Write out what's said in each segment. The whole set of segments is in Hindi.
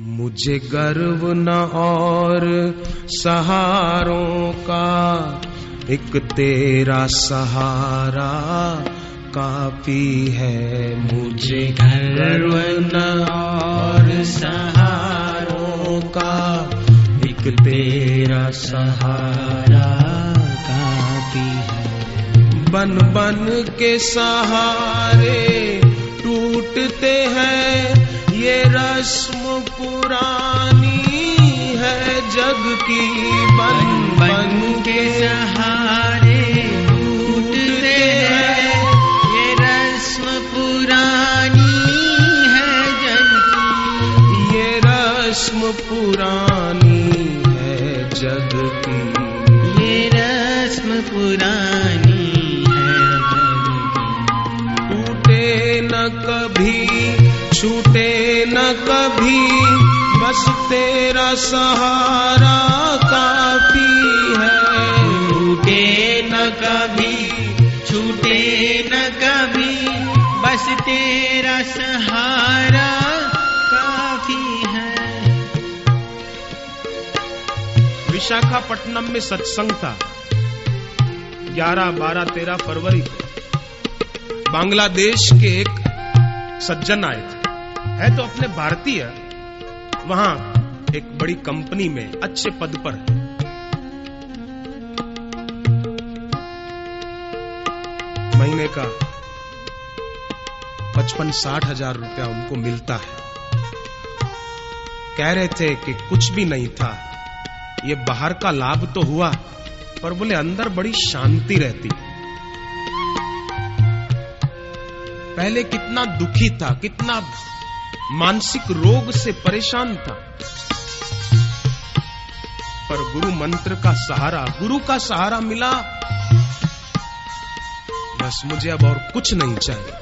मुझे गर्व न और सहारों का, एक तेरा सहारा काफ़ी है मुझे गर्व न और सहारों का, एक तेरा सहारा काफ़ी है। बन बन के सहारे टूटते हैं ये रस्म पुरानी है जग की बन बन के सहारे तेरा सहारा काफ़ी है। टूटे न कभी छूटे न कभी बस तेरा सहारा काफ़ी है। विशाखापट्टनम में सत्संग था। 11, 12, 13 फरवरी को बांग्लादेश के एक सज्जन आए थे। है तो अपने भारतीय वहाँ एक बड़ी कंपनी में अच्छे पद पर। है महीने का पचपन साठ हज़ार रुपया उनको मिलता है। कह रहे थे कि कुछ भी नहीं था। ये बाहर का लाभ तो हुआ, पर बोले अंदर बड़ी शांति रहती पहले कितना दुखी था, कितना मानसिक रोग से परेशान था। पर गुरु मंत्र का सहारा, गुरु का सहारा मिला। बस मुझे अब और कुछ नहीं चाहिए।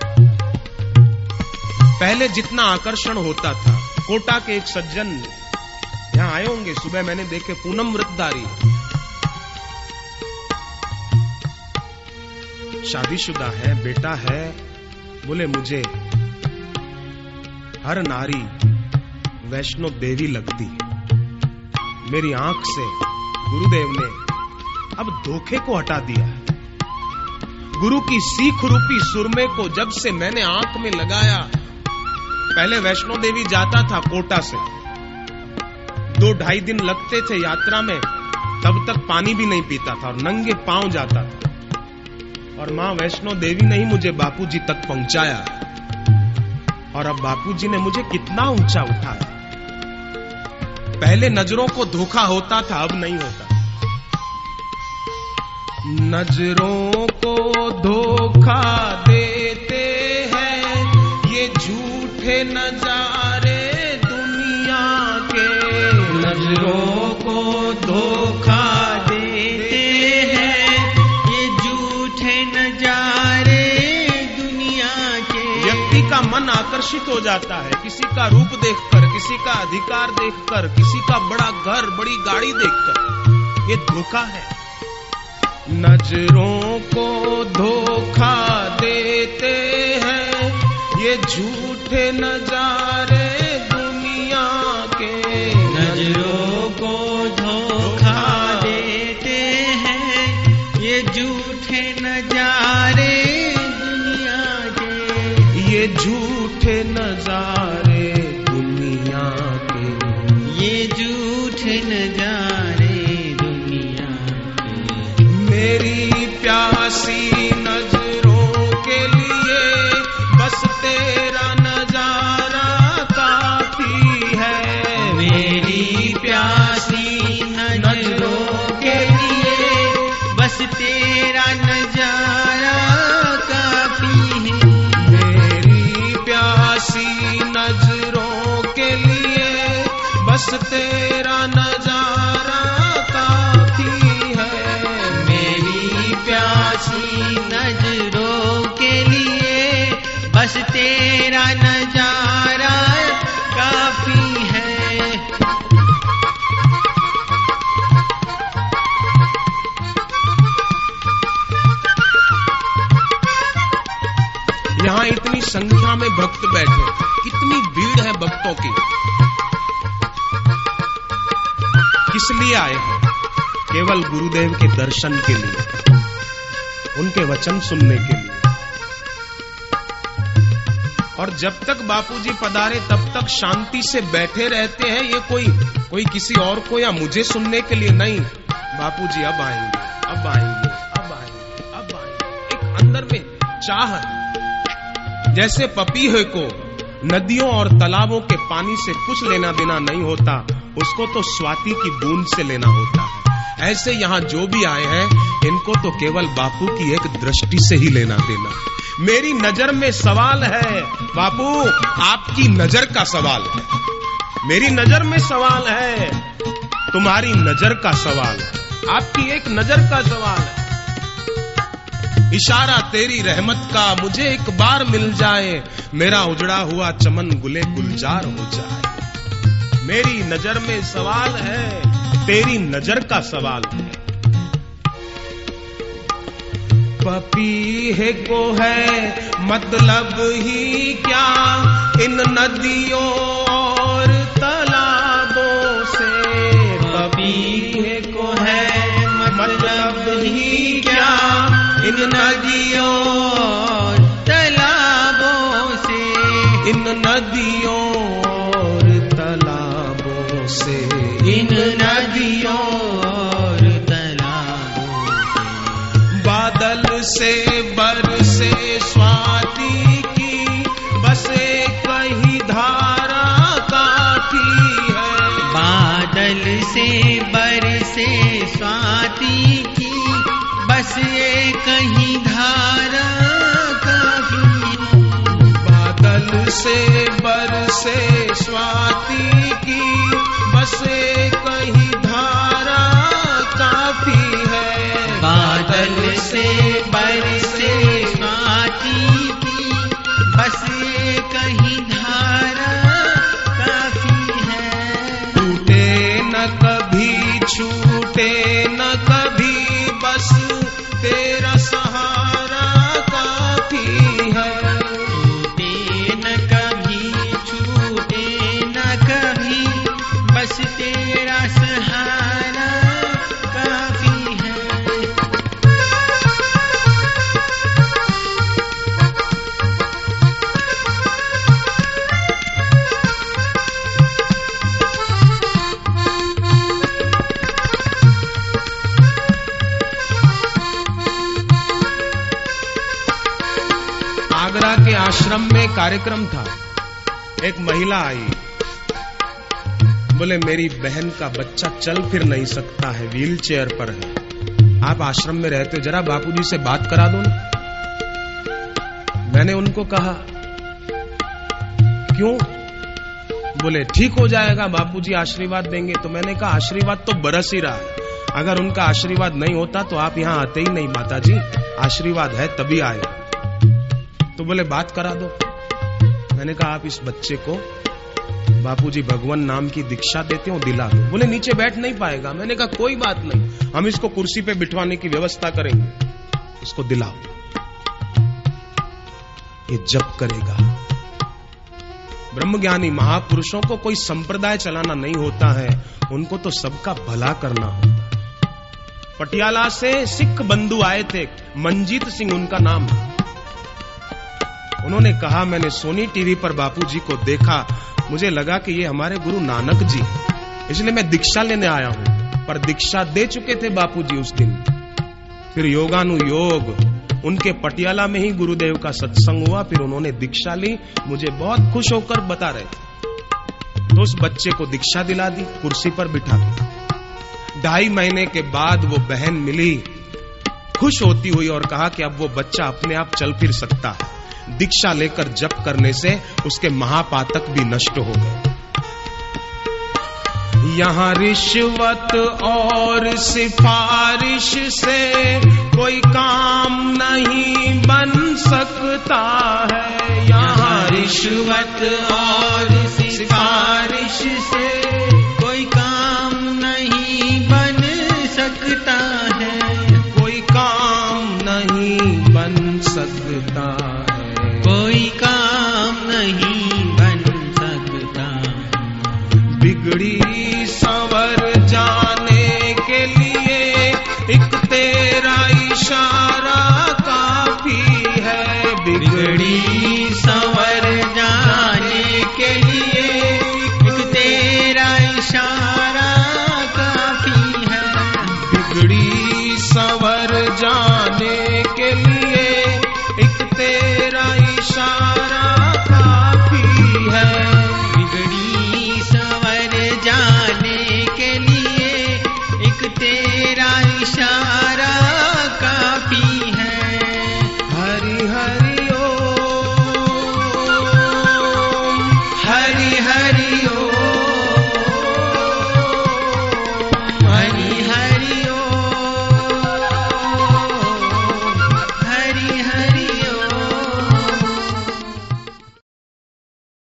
पहले जितना आकर्षण होता था, कोटा के एक सज्जन यहाँ आए होंगे, सुबह मैंने देखे पूनम व्रतदारी शादीशुदा है, बेटा है, बोले मुझे हर नारी वैष्णो देवी लगती है। मेरी आँख से गुरुदेव ने अब धोखे को हटा दिया है। गुरु की सीख रूपी सुरमे को जब से मैंने आँख में लगाया, पहले वैष्णो देवी जाता था कोटा से। दो ढाई दिन लगते थे यात्रा में, तब तक पानी भी नहीं पीता था और नंगे पाँव जाता था। और माँ वैष्णो देवी ने ही मुझे बापूजी तक पहुँचाया। और अब बापूजी ने मुझे कितना ऊँचा उठाया। पहले नज़रों को धोखा होता था, अब नहीं होता। नज़रों को धोखा देते हैं, ये झूठे नजारे दुनिया के। नज़रों मन आकर्षित हो जाता है। किसी का रूप देखकर, किसी का अधिकार देखकर, किसी का बड़ा घर, बड़ी गाड़ी देखकर, ये धोखा है। नज़रों को धोखा देते हैं, ये झूठे नजारे प्यासी नज़रों के लिए, बस तेरा नज़ारा काफ़ी है। मेरी प्यासी नज़रों के लिए, बस तेरा नज़ारा काफ़ी है। मेरी प्यासी नज़रों के लिए, बस तेरा भक्त बैठे कितनी भीड़ है भक्तों की। किस लिए आए हैं? केवल गुरुदेव के दर्शन के लिए, उनके वचन सुनने के लिए। और जब तक बापूजी पधारे, तब तक शांति से बैठे रहते हैं, ये कोई कोई किसी और को या मुझे सुनने के लिए नहीं। बापूजी, अब आएँगे अब आएँगे अब आएँगे अब आएँगे। एक अंदर में चाह है। जैसे पपीहे को नदियों और तालाबों के पानी से कुछ लेना देना नहीं होता, उसको तो स्वाति की बूंद से लेना होता है। ऐसे यहाँ जो भी आए हैं, इनको तो केवल बापू की एक दृष्टि से ही लेना देना। मेरी नज़र में सवाल है, बापू, आपकी नज़र का सवाल है। मेरी नज़र में सवाल है, तुम्हारी नज़र का सवाल आपकी एक नज़र का सवाल है। इशारा, तेरी रहमत का मुझे एक बार मिल जाए, मेरा उजड़ा हुआ चमन गुले गुलजार हो जाए। मेरी नज़र में सवाल है, तेरी नज़र का सवाल है। पपी है को है मतलब ही क्या, इन नदियों नदियों और तालाबों से। इन नदियों और तालाबों से। बादल से बरसे स्वाति से बरसे स्वाति की बसे कहीं आगरा के आश्रम में कार्यक्रम था। एक महिला आई। बोले, मेरी बहन का बच्चा चल फिर नहीं सकता है व्हील चेयर पर है। आप आश्रम में रहते हो, जरा बापूजी से बात करा दो ना। मैंने उनको कहा, क्यों? बोले, ठीक हो जाएगा, बापूजी आशीर्वाद देंगे। तो मैंने कहा, आशीर्वाद तो बरस ही रहा है। अगर उनका आशीर्वाद नहीं होता तो आप यहाँ आते ही नहीं माता जी आशीर्वाद है तभी आए। तो बोले, बात करा दो। मैंने कहा, आप इस बच्चे को बापूजी भगवान नाम की दीक्षा देते हो दिला दो। बोले नीचे बैठ नहीं पाएगा। मैंने कहा, कोई बात नहीं। हम इसको कुर्सी पे बिठवाने की व्यवस्था करेंगे। इसको दिलाओ। ये जब करेगा। ब्रह्मज्ञानी महापुरुषों को कोई संप्रदाय चलाना नहीं होता है। उनको तो सबका भला करना होता है। पटियाला से सिख बंधु आए थे। मंजीत सिंह उनका नाम उन्होंने कहा, मैंने सोनी टीवी पर बापूजी को देखा। मुझे लगा कि ये हमारे गुरु नानक जी इसलिए मैं दीक्षा लेने आया हूँ, पर दीक्षा दे चुके थे बापूजी उस दिन। फिर योगानुयोग, उनके पटियाला में ही गुरुदेव का सत्संग हुआ, फिर उन्होंने दीक्षा ली। मुझे बहुत खुश होकर बता रहे। थे तो उस बच्चे को दीक्षा दिला दी, कुर्सी पर बिठा दी ढाई महीने के बाद वो बहन मिली, खुश होती हुई और कहा कि अब वो बच्चा अपने आप चल फिर सकता है। दीक्षा लेकर जप करने से उसके महापातक भी नष्ट हो गए। यहाँ रिश्वत और सिफारिश से कोई काम नहीं बन सकता है। यहाँ रिश्वत और